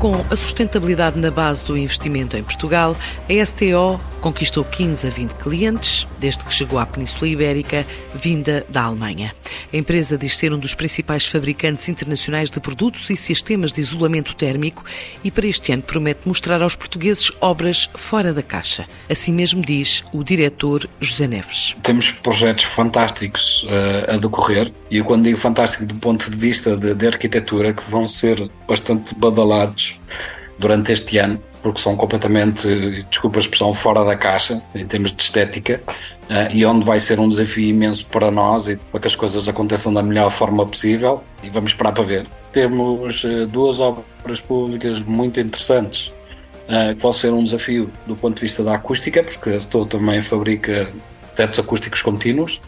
Com a sustentabilidade na base do investimento em Portugal, a STO conquistou 15 a 20 clientes desde que chegou à Península Ibérica, vinda da Alemanha. A empresa diz ser um dos principais fabricantes internacionais de produtos e sistemas de isolamento térmico e para este ano promete mostrar aos portugueses obras fora da caixa. Assim mesmo diz o diretor José Neves. Temos projetos fantásticos uh, a decorrer e eu quando digo fantástico do ponto de vista de, de arquitetura que vão ser bastante badalados durante este ano, porque são completamente, desculpa a expressão, fora da caixa em termos de estética uh, e onde vai ser um desafio imenso para nós e para que as coisas aconteçam da melhor forma possível e vamos esperar para ver. Temos uh, duas obras públicas muito interessantes uh, que vão ser um desafio do ponto de vista da acústica, porque a Stow também fabrica tetos acústicos contínuos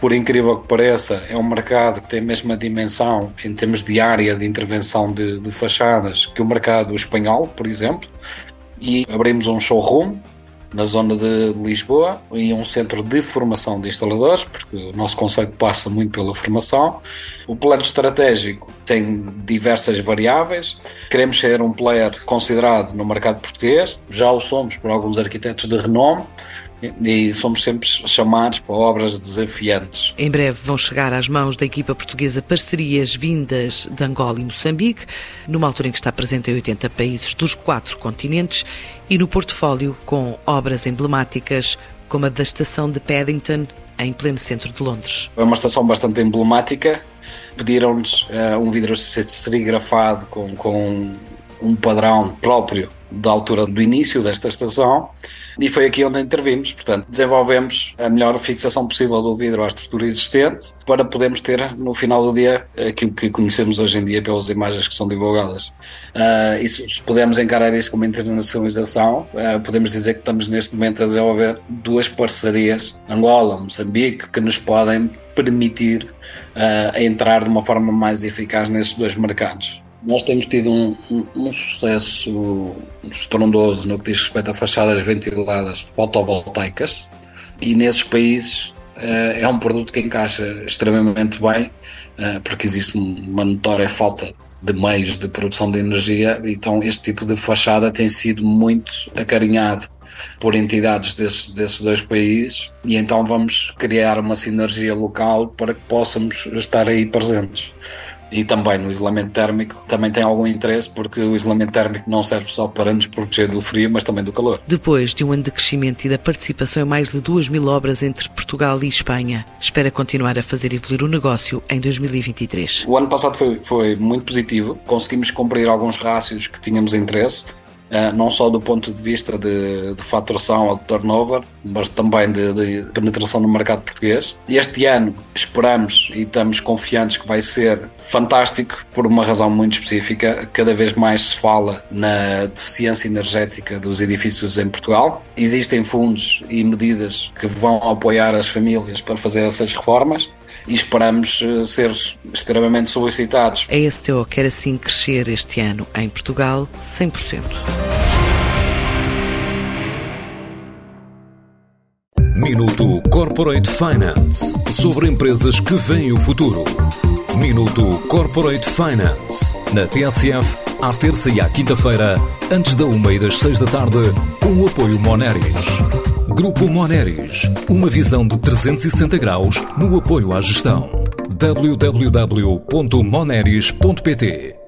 por incrível que pareça, é um mercado que tem a mesma dimensão em termos de área de intervenção de, de fachadas que o mercado espanhol, por exemplo, e abrimos um showroom na zona de Lisboa e um centro de formação de instaladores, porque o nosso conceito passa muito pela formação. O plano estratégico tem diversas variáveis. Queremos ser um player considerado no mercado português, já o somos por alguns arquitetos de renome e somos sempre chamados para obras desafiantes. Em breve vão chegar às mãos da equipa portuguesa parcerias vindas de Angola e Moçambique, numa altura em que está presente em 80 países dos quatro continentes e no portfólio com obras emblemáticas como a da estação de Paddington, em pleno centro de Londres. É uma estação bastante emblemática. Pediram-nos uh, um vidro serigrafado com, com um padrão próprio da altura do início desta estação e foi aqui onde intervimos. Portanto, desenvolvemos a melhor fixação possível do vidro à estrutura existente para podermos ter no final do dia aquilo que conhecemos hoje em dia pelas imagens que são divulgadas. Uh, e se pudermos encarar isto como internacionalização, uh, podemos dizer que estamos neste momento a desenvolver duas parcerias, Angola, Moçambique, que nos podem permitir uh, entrar de uma forma mais eficaz nesses dois mercados. Nós temos tido um, um, um, sucesso estrondoso no que diz respeito a fachadas ventiladas fotovoltaicas. E nesses países uh, é um produto que encaixa extremamente bem uh, porque existe uma notória falta de meios de produção de energia, então este tipo de fachada tem sido muito acarinhado por entidades desses, desses dois países. E então vamos criar uma sinergia local para que possamos estar aí presentes e também no isolamento térmico também tem algum interesse porque o isolamento térmico não serve só para nos proteger do frio, mas também do calor. Depois de um ano de crescimento e da participação em mais de 2 mil obras entre Portugal e Espanha, espera continuar a fazer evoluir o negócio em 2023. O ano passado foi, foi muito positivo, conseguimos cumprir alguns rácios que tínhamos interesse não só do ponto de vista de, de faturação ou de turnover, mas também de, de, penetração no mercado português. Este ano esperamos e estamos confiantes que vai ser fantástico por uma razão muito específica. Cada vez mais se fala na deficiência energética dos edifícios em Portugal. Existem fundos e medidas que vão apoiar as famílias para fazer essas reformas e esperamos eh, ser extremamente solicitados. A STO quer assim crescer este ano em Portugal 100%. Minuto Corporate Finance sobre empresas que veem o futuro. Minuto Corporate Finance na TSF, à terça e à quinta-feira, antes da uma e das seis da tarde, com o apoio Moneris. Grupo Moneris, uma visão de 360 graus no apoio à gestão. www.moneris.pt